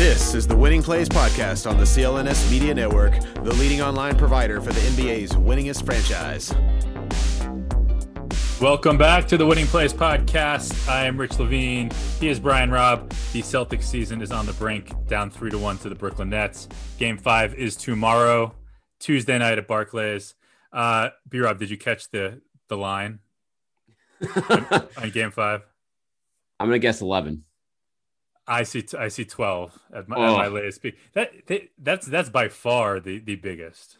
This is the Winning Plays Podcast on the CLNS Media Network, the leading online provider for the NBA's winningest franchise. Welcome back to the Winning Plays Podcast. I am Rich Levine. He is Brian Robb. The Celtics season is on the brink, down three to one to the Brooklyn Nets. Game five is tomorrow, Tuesday night at Barclays. Uh, B Rob, did you catch the the line on, on game five? I'm gonna guess eleven. I see. I see twelve at my, Oh. at my oh. latest peak. That that's that's by far the the biggest.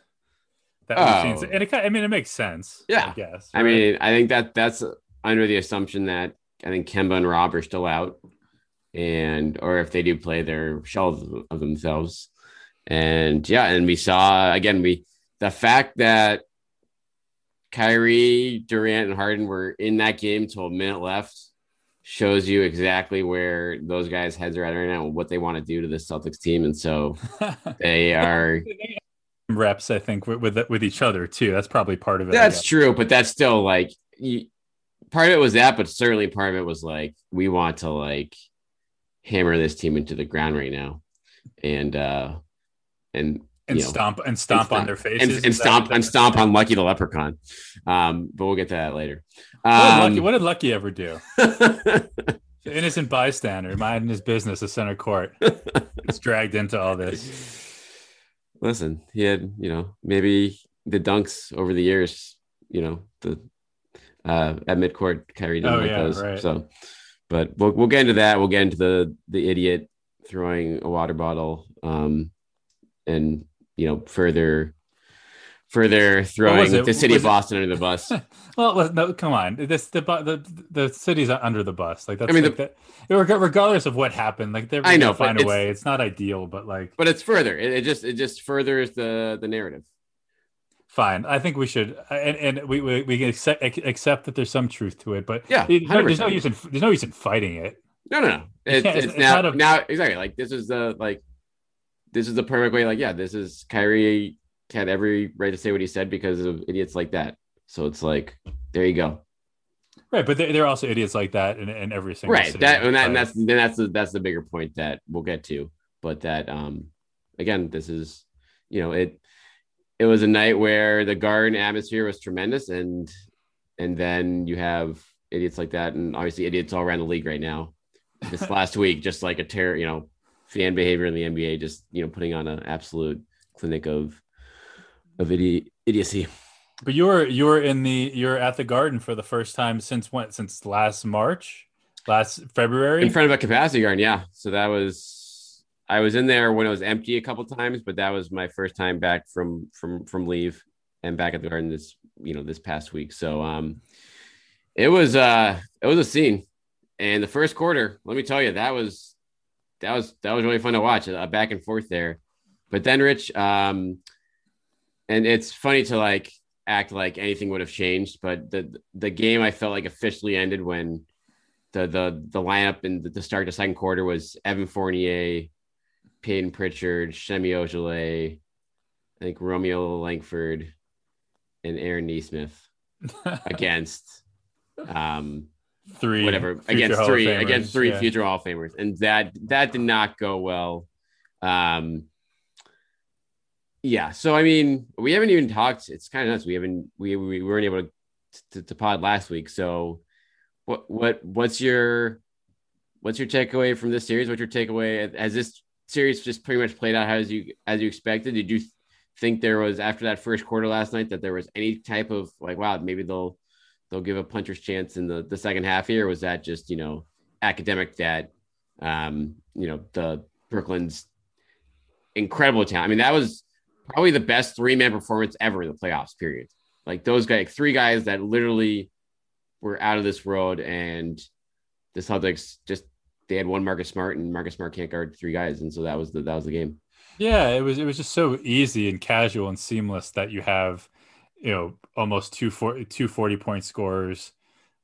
That Oh. we've seen. and it, I mean, it makes sense. Yeah. I guess. I mean, I think that that's under the assumption that I think Kemba and Rob are still out, and or if they do play, they're shells of themselves. And yeah, and we saw again we the fact that Kyrie, Durant, and Harden were in that game till a minute left shows you exactly where those guys' heads are at right now, and what they want to do to the Celtics team, and so they are. reps. I think with with, with each other too. That's probably part of it. That's true, but that's still like you, part of it was that, but certainly part of it was like we want to like hammer this team into the ground right now, and uh and and you know, stomp and stomp on their faces and, and stomp and stomp on Lucky the Leprechaun. Um, but we'll get to that later. What did, Lucky, Um, what did Lucky ever do? The innocent bystander, minding his business at center court, gets dragged into all this. Listen, he had you know maybe the dunks over the years, you know the uh at midcourt Kyrie didn't Oh, like yeah, those. right. So, but we'll we'll get into that. We'll get into the the idiot throwing a water bottle, um, and you know further further throwing it? the city Was of it- Boston under the bus. Well, no, come on. This the the the city's under the bus. Like that's I mean, like that. Regardless of what happened, like they're I know, gonna find a way. It's not ideal, but like but it's further. It, it just it just furthers the the narrative. fine. I think we should, and, and we we, we can accept, accept that there's some truth to it. But Yeah, there's no, there's no use in there's no use in fighting it. No, no, no. It's, it's- it's, it's now, a- now exactly like this is the like this is the perfect way. Like, yeah, this is Kyrie had every right to say what he said because of idiots like that. So it's like, there you go. Right, but are also idiots like that in, in every single Right. That and, that, and that's then that's the that's the bigger point that we'll get to. But that um again, this is you know, it it was a night where the garden atmosphere was tremendous and and then you have idiots like that and obviously idiots all around the league right now. This last week, just like a terror, you know, fan behavior in the NBA, just you know, putting on an absolute clinic of of idi- idiocy. But you were you were in the you're at the Garden for the first time since when? Since last March, last February. in front of a capacity garden yeah so that was i was in there when it was empty a couple times but that was my first time back from from from leave and back at the garden this you know this past week so um it was uh it was a scene and the first quarter let me tell you that was that was that was really fun to watch a back and forth there. But then rich um and it's funny to like act like anything would have changed but the the game i felt like officially ended when the the the lineup in the, the start of the second quarter was Evan Fournier, Payton Pritchard, Semi Ojeleye, I think Romeo Langford, and Aaron Nesmith against um three whatever against three against three yeah. future Hall of Famers, and that that did not go well. Um, yeah, so I mean, we haven't even talked. It's kind of nuts. We haven't we we weren't able to, to to pod last week. So, what what what's your what's your takeaway from this series? What's your takeaway? Has this series just pretty much played out as you as you expected? Did you think there was after that first quarter last night that there was any type of like, wow, maybe they'll they'll give a puncher's chance in the the second half here? Was that just you know academic that um you know the Brooklyn's incredible talent? I mean, that was probably the best three man performance ever in the playoffs. Period. Like those guys, like three guys that literally were out of this world, and the Celtics just they had one Marcus Smart and Marcus Smart can't guard three guys, and so that was the that was the game. Yeah, it was it was just so easy and casual and seamless that you have, you know, almost two four two forty point scores,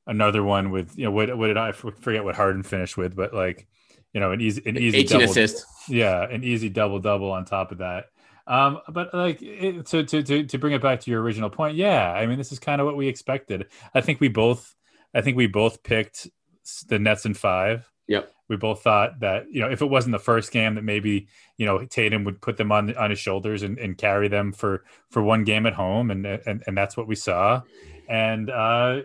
another one with you know what what did I forget what Harden finished with, but like, you know, an easy an easy 18 double, assists. Yeah, an easy double double on top of that. Um, but like it, to, to to to bring it back to your original point, yeah, I mean this is kind of what we expected. I think we both, I think we both picked the Nets in five. Yep. We both thought that you know if it wasn't the first game that maybe you know Tatum would put them on on his shoulders and, and carry them for for one game at home, and and and that's what we saw. And uh,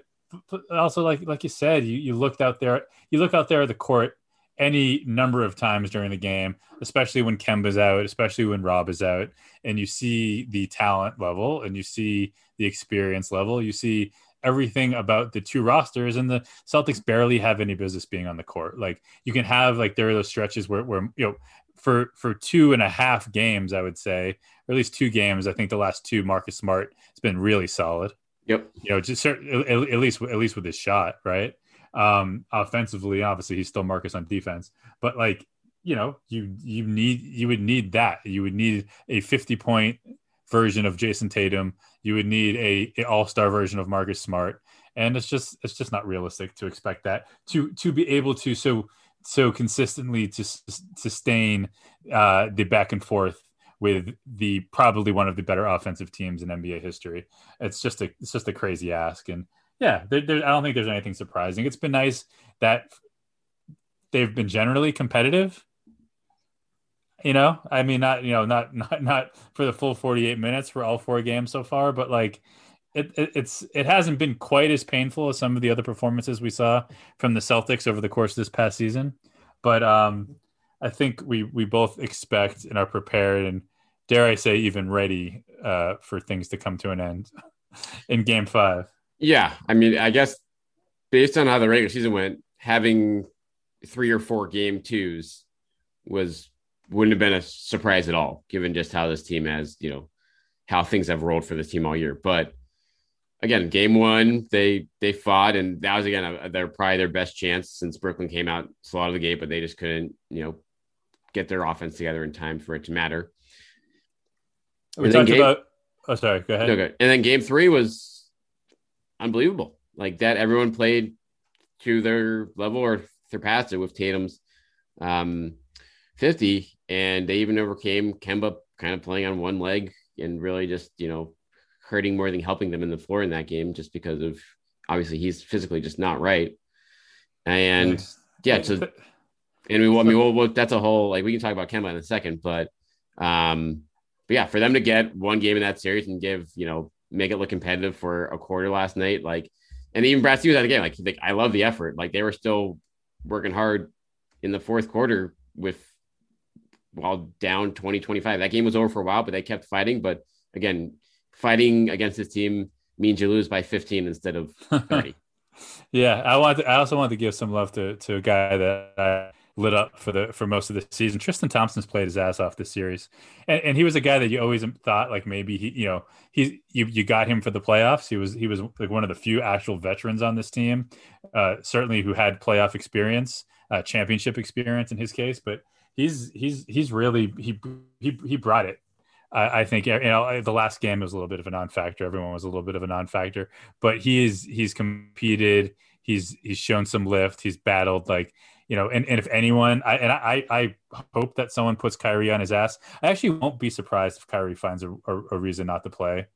also like like you said, you you looked out there, you look out there at the court any number of times during the game, especially when Kemba's out, especially when Rob is out, and you see the talent level and you see the experience level, you see everything about the two rosters, and the Celtics barely have any business being on the court. Like you can have like there are those stretches where where you know for for two and a half games, I would say, or at least two games. I think the last two, Marcus Smart has been really solid. Yep. You know, just at, at least at least with his shot, right? Um, offensively, obviously he's still Marcus on defense, but like you know, you you need you would need that. You would need a 50 point version of Jayson Tatum. You would need a, a all star version of Marcus Smart, and it's just it's just not realistic to expect that to to be able to so so consistently to sustain uh, the back and forth with the probably one of the better offensive teams in NBA history. It's just a it's just a crazy ask, and yeah, there, there, I don't think there's anything surprising. It's been nice that they've been generally competitive. You know, I mean, not you know, not not not for the full 48 minutes for all four games so far, but like it, it, it's it hasn't been quite as painful as some of the other performances we saw from the Celtics over the course of this past season. But um, I think we we both expect and are prepared and dare I say even ready uh, for things to come to an end in Game Five. Yeah, I mean, I guess based on how the regular season went, having three or four game twos was wouldn't have been a surprise at all, given just how this team has, you know, how things have rolled for this team all year. But again, game one, they they fought, and that was again a, they're probably their best chance since Brooklyn came out slow out of the gate, but they just couldn't, you know, get their offense together in time for it to matter. We talked game, about. Oh, sorry. Go ahead. Okay. And then game three was unbelievable. Like that, everyone played to their level or surpassed it with Tatum's um, 50, and they even overcame Kemba kind of playing on one leg and really just you know hurting more than helping them in the floor in that game, just because of obviously he's physically just not right. And yeah, so and we, I mean, well, well, that's a whole like we can talk about Kemba in a second, but um, but yeah, for them to get one game in that series and give you know make it look competitive for a quarter last night, like, and even Brad Stevens at the game, like, like I love the effort. Like they were still working hard in the fourth quarter with while down 20 25. That game was over for a while, but they kept fighting. But again, fighting against this team means you lose by 15 instead of 30. yeah, I want. To, I also want to give some love to to a guy that I lit up for the for most of the season. Tristan Thompson's played his ass off this series, and, and he was a guy that you always thought like maybe he you know he you you got him for the playoffs. He was he was like one of the few actual veterans on this team, uh, certainly who had playoff experience, uh, championship experience in his case. But he's he's he's really he he he brought it. I, I think you know the last game was a little bit of a non-factor. Everyone was a little bit of a non-factor, but he is he's competed. He's he's shown some lift. He's battled like you know, and, and if anyone, I, and I, I hope that someone puts Kyrie on his ass. I actually won't be surprised if Kyrie finds a, a, a reason not to play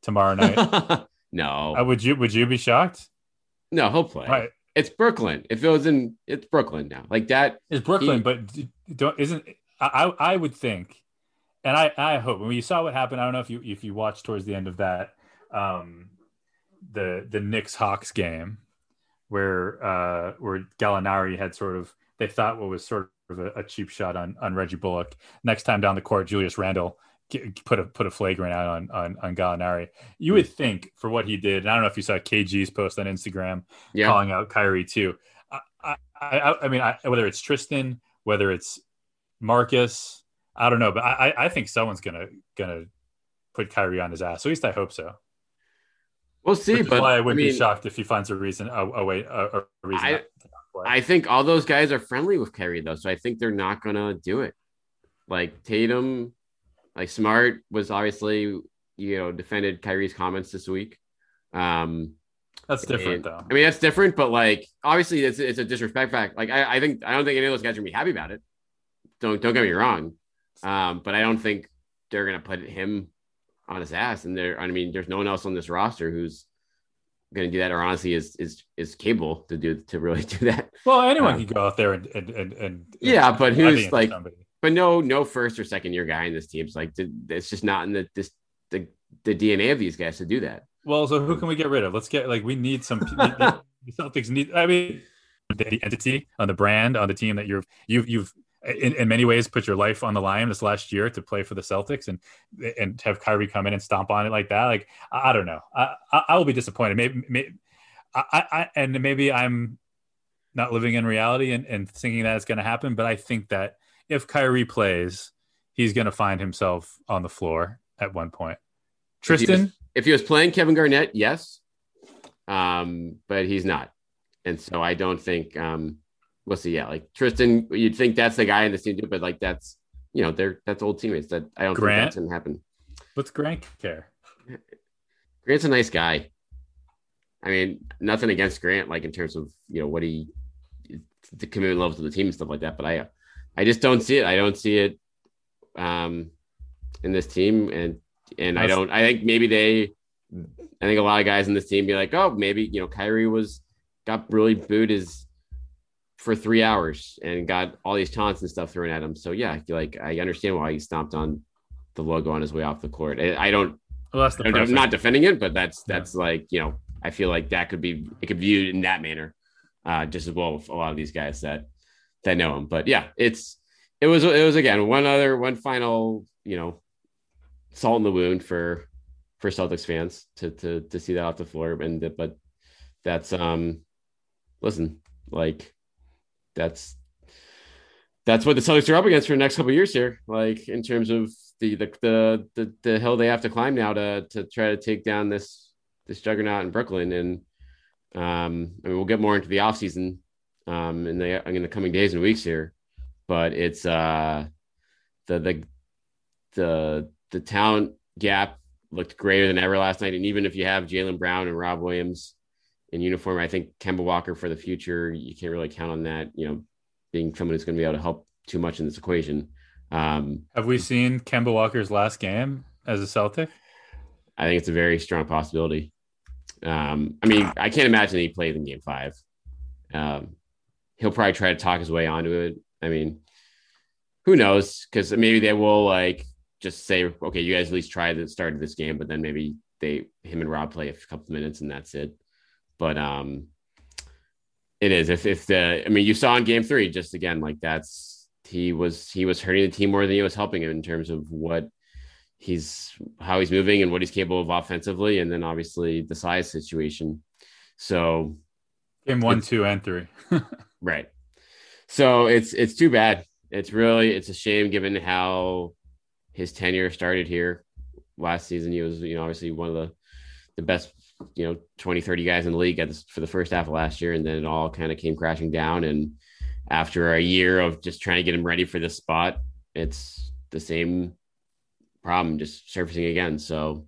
tomorrow night. no, uh, would you? Would you be shocked? No, he'll play. Right. It's Brooklyn. If it was in, it's Brooklyn now. Like that is Brooklyn, he, but don't isn't I? I would think, and I I hope when you saw what happened. I don't know if you if you watched towards the end of that, um, the the Knicks Hawks game where uh, where Gallinari had sort of they thought what was sort of a, a, cheap shot on on Reggie Bullock. Next time down the court, Julius Randle get, put a put a flagrant out on on, on Gallinari. You would hmm. think for what he did, and I don't know if you saw KG's post on Instagram yeah. calling out Kyrie too. I I, I mean, I, whether it's Tristan, whether it's Marcus, I don't know, but I I think someone's gonna gonna put Kyrie on his ass. At least I hope so. We'll see. But why I wouldn't I mean, be shocked if he finds a reason, a, a way, a, a reason. I, I think all those guys are friendly with Kyrie though, so I think they're not gonna do it. Like Tatum, like Smart was obviously you know defended Kyrie's comments this week. Um, that's different and, though. I mean, that's different, but like obviously it's it's a disrespect fact. Like I, I think I don't think any of those guys are gonna be happy about it. Don't don't get me wrong, um, but I don't think they're gonna put him on his ass. And there, I mean, there's no one else on this roster who's going to do that, or honestly, is is is capable to do to really do that. Well, anyone Um, can go out there and and and, and Yeah, but who's like, somebody. But no, no first or second year guy in this team. It's like it's just not in the this the the DNA of these guys to do that. Well, so who can we get rid of? Let's get like we need some. the Celtics need. I mean, the entity on the brand on the team that you're you've you've in, in many ways put your life on the line this last year to play for the Celtics and and have Kyrie come in and stomp on it like that. Like I, I don't know. I, I I will be disappointed. Maybe, maybe I, I and maybe I'm not living in reality and, and thinking that it's going to happen. But I think that if Kyrie plays, he's going to find himself on the floor at one point. If he was- Tristan. if he was playing Kevin Garnett, yes, um, but he's not, and so I don't think. Um, we'll see. Yeah, like Tristan, you'd think that's the guy in the team too, but like that's you know they're that's old teammates. That I don't Grant? think that's gonna happen. What's Grant care? Grant's a nice guy. I mean, nothing against Grant, like in terms of you know what he, the commitment levels to the team and stuff like that. But I, I just don't see it. I don't see it, um, in this team, and and I don't. I think maybe they, I think a lot of guys in this team be like, oh, maybe you know Kyrie was got really booed his for three hours and got all these taunts and stuff thrown at him. So yeah, like I understand why he stomped on the logo on his way off the court. I, I don't Well, that's the I'm not defending it, but that's Yeah. that's like you know I feel like that could be it could be viewed in that manner, uh, just as well with a lot of these guys that that know him. But yeah, it's it was it was again one other one final you know salt in the wound for for Celtics fans to to to see that off the floor, and but that's um listen like that's that's what the Celtics are up against for the next couple years here. Like in terms of the the the the, the hill they have to climb now to to try to take down this this juggernaut in Brooklyn. And um, I mean, we'll get more into the offseason um in the in the coming days and weeks here, but it's uh the the the the talent gap looked greater than ever last night. And even if you have Jaylen Brown and Rob Williams in uniform, I think Kemba Walker for the future, you can't really count on that. You know, being someone who's going to be able to help too much in this equation. Um, Have we seen Kemba Walker's last game as a Celtic? I think it's a very strong possibility. Um, I mean, I can't imagine he played in game five. Um, he'll probably try to talk his way onto it. I mean, who knows? Because maybe they will like just say, okay, you guys at least try the start of this game, but then maybe they him and Rob play a couple minutes and that's it. But um, it is if if the I mean you saw in game three just again like that's he was he was hurting the team more than he was helping him in terms of what he's how he's moving and what he's capable of offensively, and then obviously the size situation. So Game one, two, and three. right. So it's it's too bad. It's really it's a shame given how his tenure started here last season. He was you know obviously one of the the best you know 20 30 guys in the league at this, for the first half of last year and then it all kind of came crashing down and after a year of just trying to get him ready for this spot it's the same problem just surfacing again so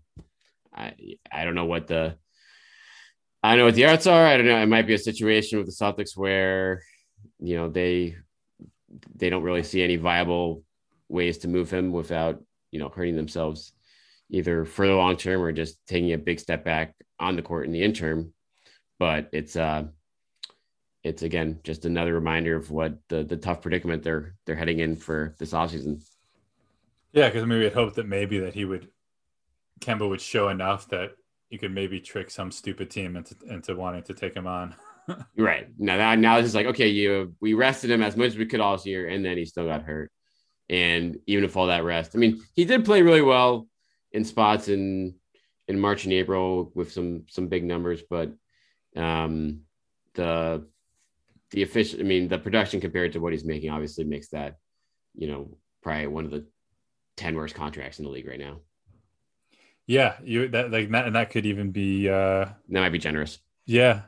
i i don't know what the i know what the odds are i don't know it might be a situation with the celtics where you know they they don't really see any viable ways to move him without you know hurting themselves either for the long term or just taking a big step back on the court in the interim. But it's uh it's again just another reminder of what the the tough predicament they're they're heading in for this offseason. Yeah, because maybe had hoped that maybe that he would Kemba would show enough that you could maybe trick some stupid team into into wanting to take him on. Right. Now that now it's just like, okay, you we rested him as much as we could all year, and then he still got hurt. And even if all that rest, I mean, he did play really well in spots in in March and April with some some big numbers, but um the the official, I mean the production compared to what he's making obviously makes that, you know, probably one of the 10 worst contracts in the league right now. Yeah, you that like that, and that could even be uh That might be generous. yeah.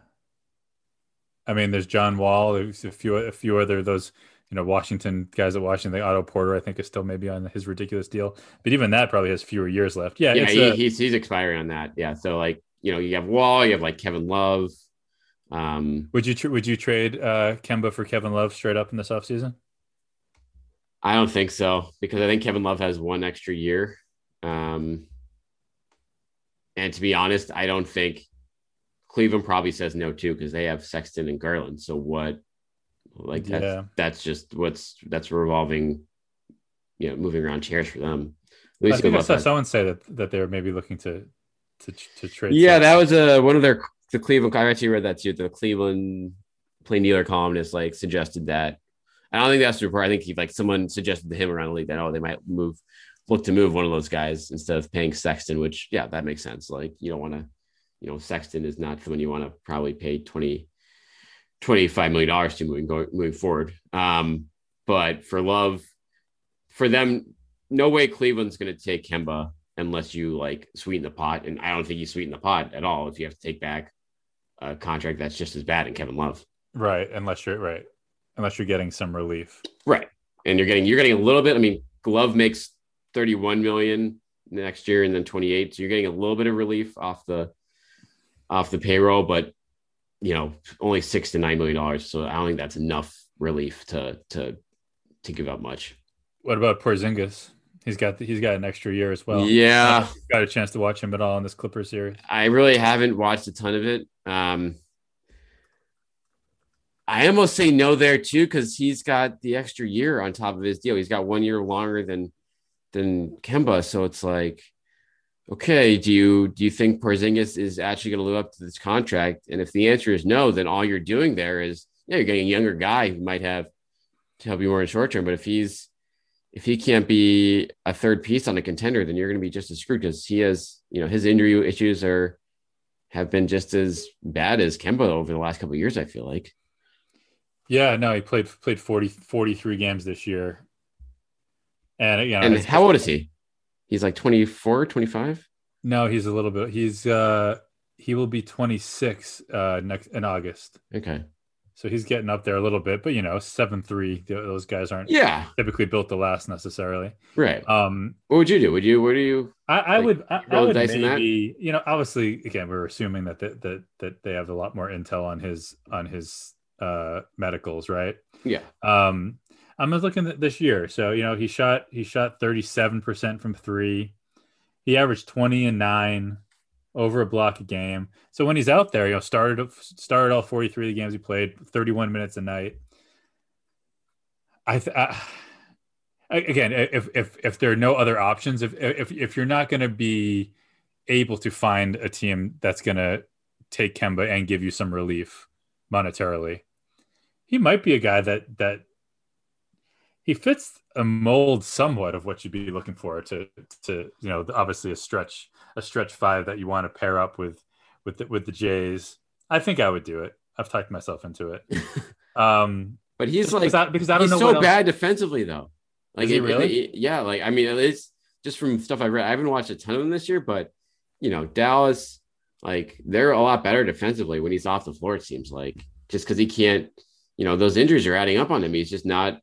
I mean, there's John Wall. There's a few a few other those you know Washington guys at Washington. Otto Porter, I think is still maybe on his ridiculous deal, but even that probably has fewer years left. Yeah, yeah, he, a, he's he's expiring on that. Yeah, so like you know you have Wall, you have like Kevin Love. Um, would you would you trade uh, Kemba for Kevin Love straight up in this offseason? I don't think so because I think Kevin Love has one extra year. Um, and to be honest, I don't think Cleveland probably says no too because they have Sexton and Garland. So what? Like that's yeah. that's just what's that's revolving, you know, moving around chairs for them. At least I think I saw that. someone say that that they were maybe looking to to, to trade. Yeah, that was a uh, one of their the Cleveland. I actually read that too. The Cleveland plain dealer columnist like suggested that. I don't think that's the report. I think he like someone suggested to him around the league that oh they might move look to move one of those guys instead of paying Sexton, which yeah, that makes sense. Like you don't want to, you know, Sexton is not someone you want to probably pay 20, 25 million dollars to moving going moving forward. Um, but for love, for them, no way Cleveland's gonna take Kemba unless you like sweeten the pot. And I don't think you sweeten the pot at all if you have to take back a contract that's just as bad in Kevin Love. Right. Unless you're right. Unless you're getting some relief. Right. And you're getting you're getting a little bit. I mean, Glove makes 31 million next year and then 28. So you're getting a little bit of relief off the off the payroll, but you know, only six to nine million dollars. So I don't think that's enough relief to to to give up much. What about Porzingis? He's got the, he's got an extra year as well. Yeah, got a chance to watch him at all in this Clippers series. I really haven't watched a ton of it. Um, I almost say no there too because he's got the extra year on top of his deal. He's got one year longer than than Kemba. So it's like, okay, do you do you think Porzingis is actually going to live up to this contract? And if the answer is no, then all you're doing there is yeah, you're getting a younger guy who might have to help you more in short term. But if he's if he can't be a third piece on a contender, then you're going to be just as screwed because he has, you know, his injury issues are have been just as bad as Kemba over the last couple years. I feel like. Yeah, no, he played played 40, 43 games this year. And you know, and how old is he? He's like 24, 25? No, he's a little bit. He's uh he will be 26 uh next in August. Okay. So he's getting up there a little bit, but you know, seven three. Those guys aren't yeah typically built to last necessarily. Right. Um. What would you do? Would you? What do you? I, I like, would. I, I would maybe. You know, obviously, again, we're assuming that that that that they have a lot more intel on his on his uh medicals, right? Yeah. Um. I'm just looking at this year. So, you know, he shot he shot 37% from 3. He averaged 20 and 9 over a block a game. So when he's out there, you know, started started all 43 of the games he played, 31 minutes a night. I, th- I again, if if if there are no other options, if if if you're not going to be able to find a team that's going to take Kemba and give you some relief monetarily, he might be a guy that that he fits a mold somewhat of what you'd be looking for to to you know obviously a stretch a stretch five that you want to pair up with with the, with the Jays. I think I would do it. I've talked myself into it. Um, but he's like because I, because I don't he's know so bad defensively though. Like it, really? It, yeah, like I mean, it's just from stuff I've read. I haven't watched a ton of them this year, but you know, Dallas, like they're a lot better defensively when he's off the floor. It seems like just because he can't, you know, those injuries are adding up on him. He's just not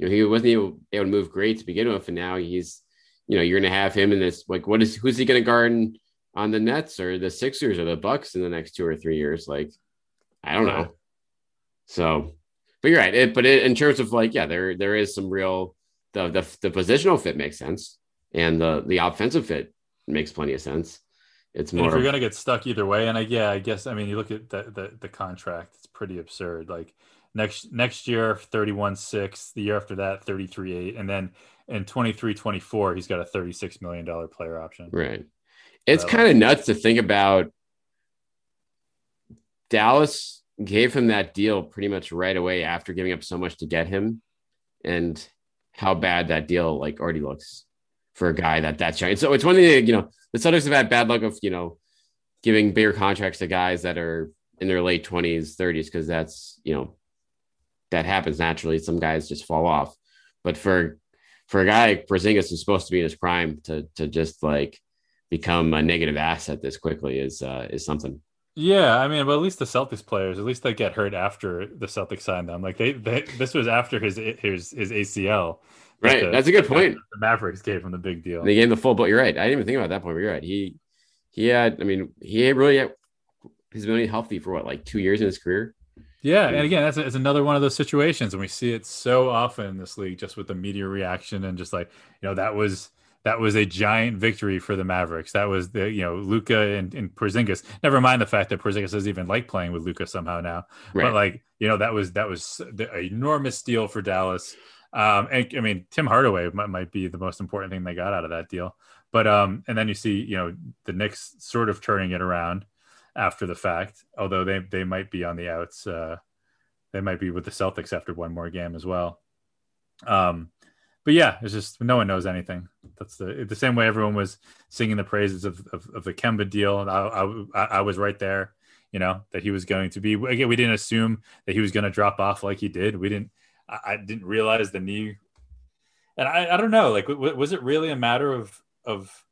you know, he wasn't able, able to move great to begin with, and now he's, you know, you're going to have him in this. Like, what is who's he going to guard on the Nets or the Sixers or the Bucks in the next two or three years? Like, I don't know. So, but you're right. It, but it, in terms of like, yeah, there there is some real the the the positional fit makes sense, and the the offensive fit makes plenty of sense. It's more. And if you're gonna get stuck either way, and I yeah, I guess I mean you look at the the, the contract, it's pretty absurd. Like next next year 31 6 the year after that 33 8 and then in 23 24 he's got a 36 million dollar player option right it's kind of nuts to think about dallas gave him that deal pretty much right away after giving up so much to get him and how bad that deal like already looks for a guy that that's young. so it's one thing you know the Celtics have had bad luck of you know giving bigger contracts to guys that are in their late 20s 30s because that's you know that happens naturally. Some guys just fall off. But for for a guy like Porzingis who's supposed to be in his prime to to just like become a negative asset this quickly is uh, is something. Yeah, I mean, but at least the Celtics players, at least they get hurt after the Celtics signed them. Like they, they this was after his his his ACL. Right, The- that's a good point. The Mavericks gave him the big deal. They gave him the full, but you're right. I didn't even think about that point. But you're right. He he had. I mean, he really had, he's been healthy for what like two years in his career. Yeah, and again, that's it's another one of those situations, and we see it so often in this league, just with the media reaction and just like you know that was that was a giant victory for the Mavericks. That was the you know Luka and, and Porzingis. Never mind the fact that Porzingis doesn't even like playing with Luka somehow now, Right. but like you know that was that was the enormous deal for Dallas. Um, and I mean Tim Hardaway might, might be the most important thing they got out of that deal. But um, and then you see you know the Knicks sort of turning it around after the fact, although they they might be on the outs. Uh, they might be with the Celtics after one more game as well. Um, but yeah, it's just no one knows anything. That's the the same way everyone was singing the praises of of, of the Kemba deal, I, I I was right there. You know that he was going to be again. We didn't assume that he was going to drop off like he did. We didn't. I, I didn't realize the knee, and I I don't know. Like, w- was it really a matter of of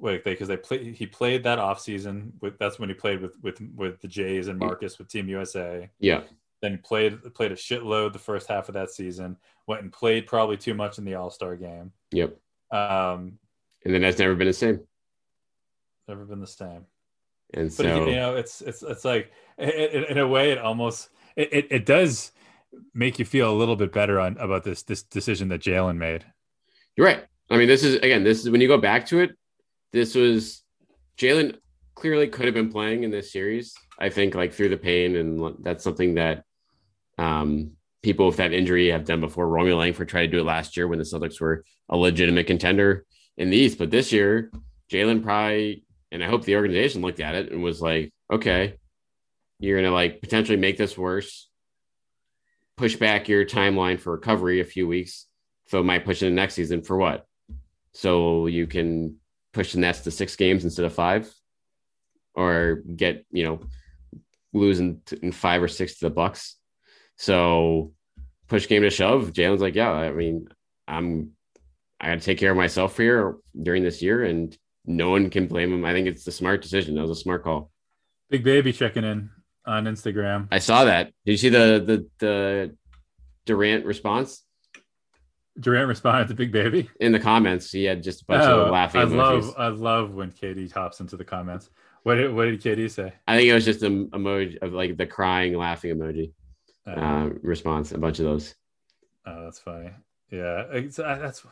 wait because they play he played that off season with that's when he played with with with the Jays and Marcus with Team USA Yeah, then played played a shitload the first half of that season. Went and played probably too much in the All Star game. yep. Um, And then that's never been the same. never been the same. And But so you know, it's it's it's like in, in- in a way, it almost it, it, it does make you feel a little bit better on about this this decision that Jaylen made. You're right. I mean, this is again, this is when you go back to it, this was Jaylen clearly could have been playing in this series. I think like through the pain, and that's something that um, people with that injury have done before. Romeo Langford tried to do it last year when the Celtics were a legitimate contender in the East, but this year, Jaylen probably, and I hope the organization looked at it and was like, okay, you're gonna like potentially make this worse, push back your timeline for recovery a few weeks so might push in the next season for what? So you can push the Nets to six games instead of five, or get you know losing t- in five or six to the Bucks. So push game to shove. Jaylen's like, yeah, I mean, I'm I got to take care of myself here during this year, and no one can blame him. I think it's the smart decision. That was a smart call. Big baby checking in on Instagram. I saw that. Did you see the the the Durant response Durant responded to Big Baby. in the comments? He had just a bunch Oh, of laughing I emojis. love I love when KD hops into the comments. What did, what did KD say? I think it was just an emoji of like the crying, laughing emoji Uh, uh, response. A bunch of those. Oh, that's funny. Yeah, it's, uh, that's.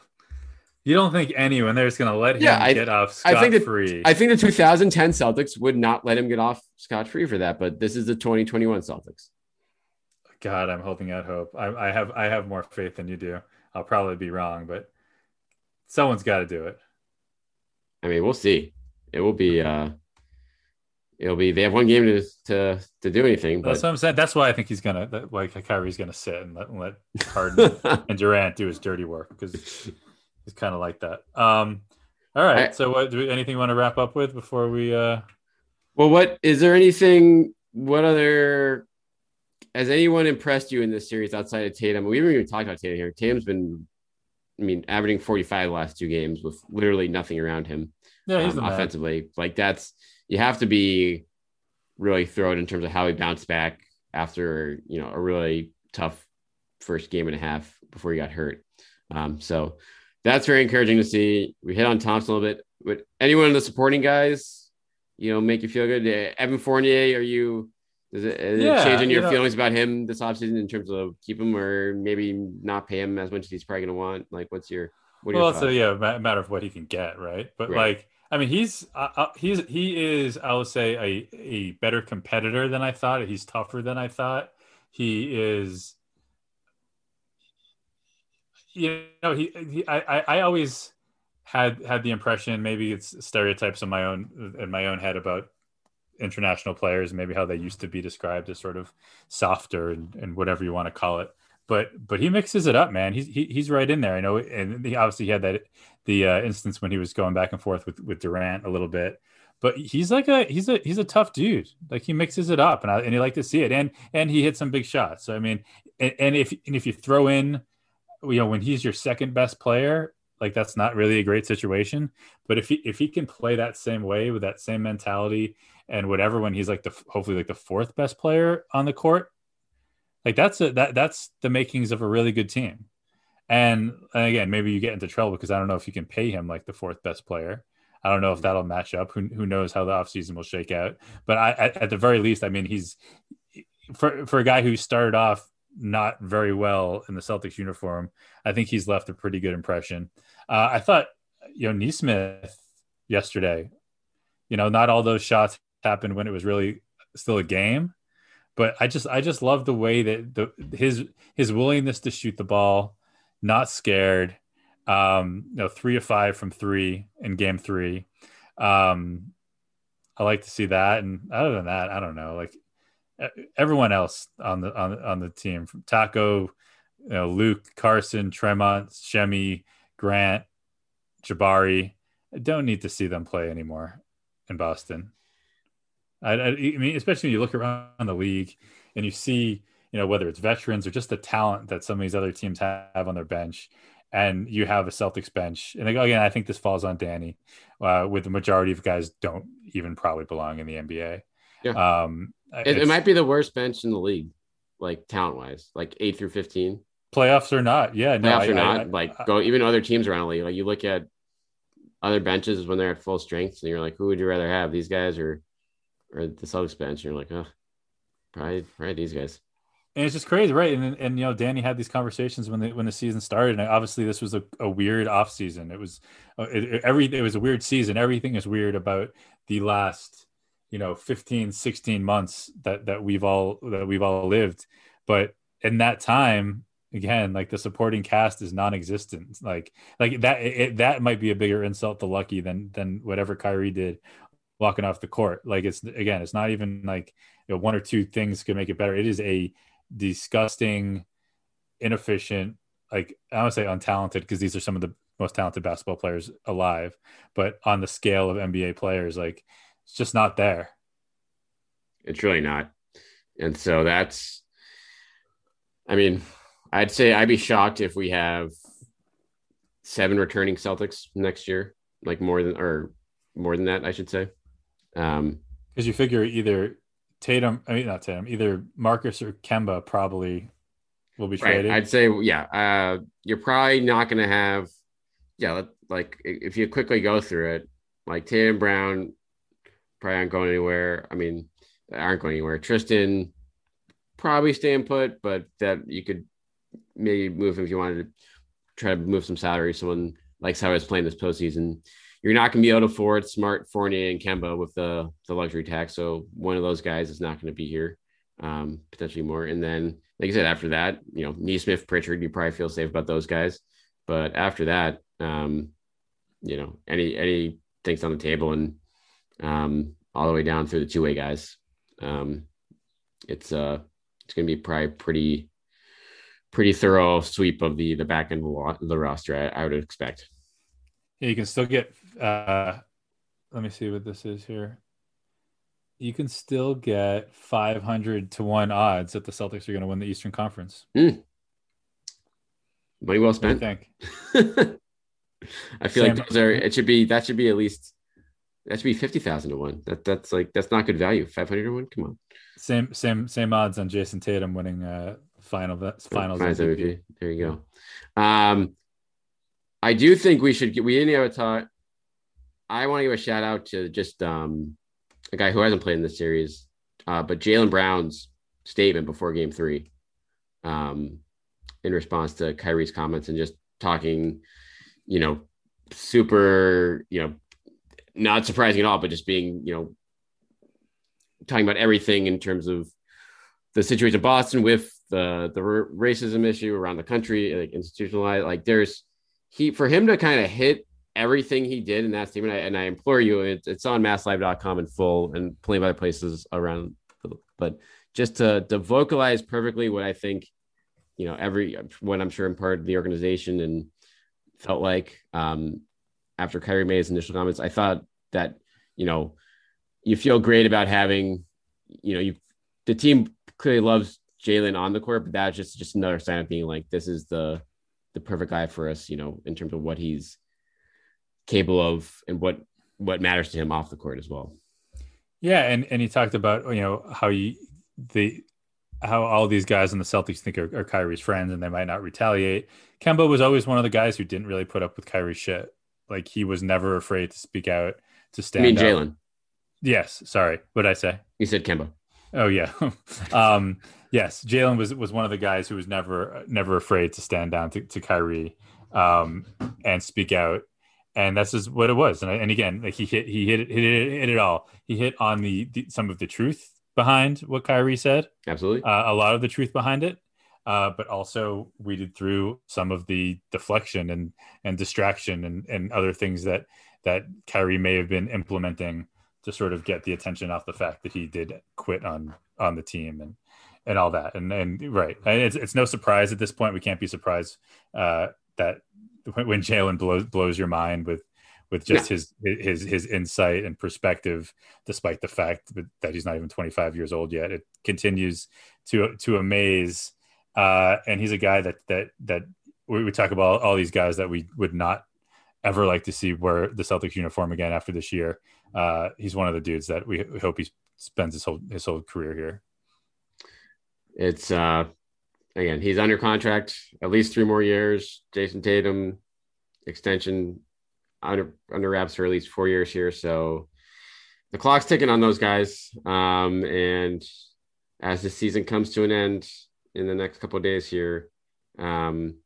You don't think anyone there's going to let him Yeah, I- get off I scot think that- free? I think the 2010 Celtics would not let him get off scot free for that, but this is the 2021 Celtics. God, I'm holding out hope. I, I have I have more faith than you do. I'll probably be wrong, but someone's got to do it. I mean, we'll see. It will be. uh It'll be. They have one game to to to do anything, That's what I'm saying. That's why I think he's gonna that, like Kyrie's gonna sit and let, let Harden and Durant do his dirty work because he's kind of like that. Um, all right. I- so, what do we, anything you want to wrap up with before we? uh well, what is there anything? What other? Has anyone impressed you in this series outside of Tatum? We haven't even talked about Tatum here. Tatum's been, I mean, averaging 45 the last two games with literally nothing around him. Yeah, he's um, offensively. Like that's you have to be really thrilled in terms of how he bounced back after you know a really tough first game and a half before he got hurt. Um, so that's very encouraging to see. We hit on Thompson a little bit. But anyone of the supporting guys, you know, make you feel good. Uh, Evan Fournier, are you? Is it, is Yeah, it changing you your know- feelings about him this offseason in terms of keep him or maybe not pay him as much as he's probably going to want? Like, what's your what well, it's thoughts? a yeah, matter of what he can get, right? But Right. like, I mean, he's uh, he's he is, I would say, a a better competitor than I thought. He's tougher than I thought. He is, you know, he, he I I always had had the impression maybe it's stereotypes in my own in my own head about international players maybe how they used to be described as sort of softer and, and whatever you want to call it. But but he mixes it up man. He's he, he's right in there i know and he obviously he had that the uh, instance when he was going back and forth with with durant a little bit. But he's like a he's a he's a tough dude. Like he mixes it up and I, and you like to see it. And and he hit some big shots. So i mean and, and if and if you throw in you know when he's your second best player like that's not really a great situation. But if he if he can play that same way with that same mentality and whatever when he's like the hopefully like the fourth best player on the court, like that's a that that's the makings of a really good team. And, and again, maybe you get into trouble because I don't know if you can pay him like the fourth best player. I don't know if that'll match up. Who, who knows how the offseason will shake out. But I, at, at the very least, I mean, he's for for a guy who started off not very well in the Celtics uniform. I think he's left a pretty good impression. Uh, I thought, you know, Nesmith yesterday, you know, not all those shots happened when it was really still a game, but I just, I just love the way that the, his, his willingness to shoot the ball, not scared, um, you know, three of five from three in game three. Um, I like to see that. And other than that, I don't know, like everyone else on the on on the team from Tacko, you know, Luke, Carsen, Tremont, Semi, Grant, Jabari. I don't need to see them play anymore in Boston. I, I, I mean, especially when you look around the league and you see, you know, whether it's veterans or just the talent that some of these other teams have on their bench, and you have a Celtics bench. And again, I think this falls on Danny, uh, with the majority of guys don't even probably belong in the NBA. Yeah. Um, it, it, might be the worst bench in the league, like talent wise, like eight through fifteen. Playoffs or not, yeah, no, playoffs I, or not. I, like go even other teams around the league. Like you look at other benches when they're at full strength, and you're like, who would you rather have, these guys or or the Celtics? And you're like, oh, probably probably these guys. And it's just crazy, right? And and you know, Danny had these conversations when the when the season started, and obviously this was a, a weird off season. It was uh, it, every it was a weird season. Everything is weird about the last you know 15 16 months that that we've all that we've all lived but in that time again like the supporting cast is non-existent like like that it, that might be a bigger insult to lucky than than whatever Kyrie did walking off the court like it's again it's not even like you know, one or two things could make it better it is a disgusting inefficient like i don't say untalented because these are some of the most talented basketball players alive but on the scale of nba players like it's just not there. It's really not. And so that's, I mean, I'd say I'd be shocked if we have seven returning Celtics next year, like more than, or more than that, I should say. Um, because you figure either Tatum, I mean, not Tatum, either Marcus or Kemba probably will be traded. Right. I'd say, yeah, uh, you're probably not going to have, yeah, like if you quickly go through it, like Tatum Brown, probably aren't going anywhere. I mean, aren't going anywhere. Tristan probably staying put, but that you could maybe move him if you wanted to try to move some salary. Someone likes how he's playing this postseason. You're not going to be able to afford Smart, Fournier, and Kemba with the the luxury tax. So one of those guys is not going to be here. Um, potentially more. And then, like I said, after that, you know, Nesmith, Pritchard, you probably feel safe about those guys. But after that, um, you know, any any things on the table and um, all the way down through the two way guys. Um, it's uh, it's going to be probably pretty pretty thorough sweep of the the back end of the roster. I, I would expect. Yeah, you can still get. Uh, let me see what this is here. You can still get 500 to one odds that the Celtics are going to win the Eastern Conference. Mm. Money well spent. I think. I feel like those are. It should be that should be at least that should be fifty thousand to one. That that's like that's not good value. Five hundred to one. Come on. Same same same odds on Jayson Tatum winning uh final finals. Finals MVP. There you go. Um, I do think we should get. We didn't have a talk. I want to give a shout out to just um a guy who hasn't played in the series, uh, but Jaylen Brown's statement before Game Three, um, in response to Kyrie's comments and just talking, you know, super, you know, not surprising at all, but just being, you know, talking about everything in terms of the situation in Boston with the the racism issue around the country, like institutionalized. Like there's he for him to kind of hit everything he did in that statement. And I implore you, it's, it's on masslive.com in full and plenty of other places around. But just to to vocalize perfectly what I think, you know, every what I'm sure I'm part of the organization and felt like um, after Kyrie made his initial comments. I thought that, you know, you feel great about having, you know, you the team clearly loves Jaylen on the court, but that's just just another sign of being like this is the the perfect guy for us, you know, in terms of what he's capable of and what what matters to him off the court as well. Yeah, and and he talked about you know how you the how all these guys in the Celtics think are, are Kyrie's friends and they might not retaliate. Kemba was always one of the guys who didn't really put up with Kyrie's shit. Like he was never afraid to speak out to stand. I mean Jaylen. Yes, sorry. What did I say? You said Kemba. Oh yeah. um, yes, Jaylen was was one of the guys who was never never afraid to stand down to, to Kyrie um, and speak out. And that's just what it was. And, and again, like he hit he hit it, hit it, hit it all. He hit on the, the, some of the truth behind what Kyrie said. Absolutely, uh, a lot of the truth behind it. Uh, but also weeded through some of the deflection and and distraction and and other things that that Kyrie may have been implementing to sort of get the attention off the fact that he did quit on on the team and and all that and and right it's, it's no surprise at this point we can't be surprised uh, that when Jaylen blows blows your mind with with just yeah. his his his insight and perspective despite the fact that he's not even 25 years old yet it continues to to amaze uh, and he's a guy that that that we, we talk about all these guys that we would not ever like to see wear the Celtics uniform again after this year. Uh, he's one of the dudes that we hope he spends his whole his whole career here. It's uh, again, he's under contract at least three more years. Jayson Tatum extension under under wraps for at least four years here. So the clock's ticking on those guys. Um, and as the season comes to an end in the next couple days here, um,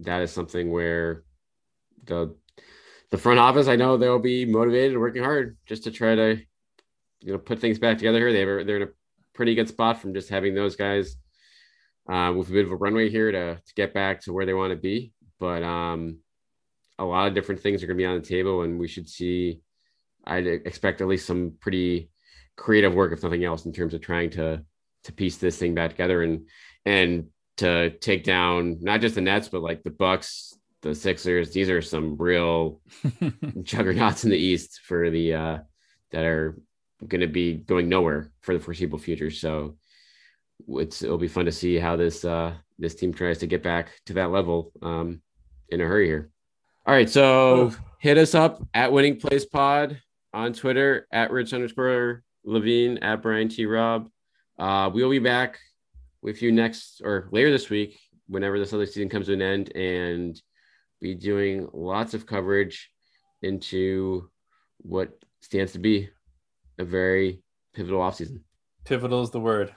that is something where the the front office, I know they'll be motivated, working hard just to try to, you know, put things back together here. They they're in a pretty good spot from just having those guys uh, with a bit of a runway here to to get back to where they want to be. But um, a lot of different things are going to be on the table, and we should see. I'd expect at least some pretty creative work, if nothing else, in terms of trying to to piece this thing back together and and to take down not just the Nets, but like the Bucks, the Sixers. These are some real juggernauts in the East for the uh, that are going to be going nowhere for the foreseeable future. So it's it'll be fun to see how this uh, this team tries to get back to that level um, in a hurry here. All right, so hit us up at Winning Place Pod on Twitter at Rich underscore Levine at Brian T Robb. Uh, we'll be back with you next or later this week, whenever this other season comes to an end, and be doing lots of coverage into what stands to be a very pivotal offseason. Pivotal is the word.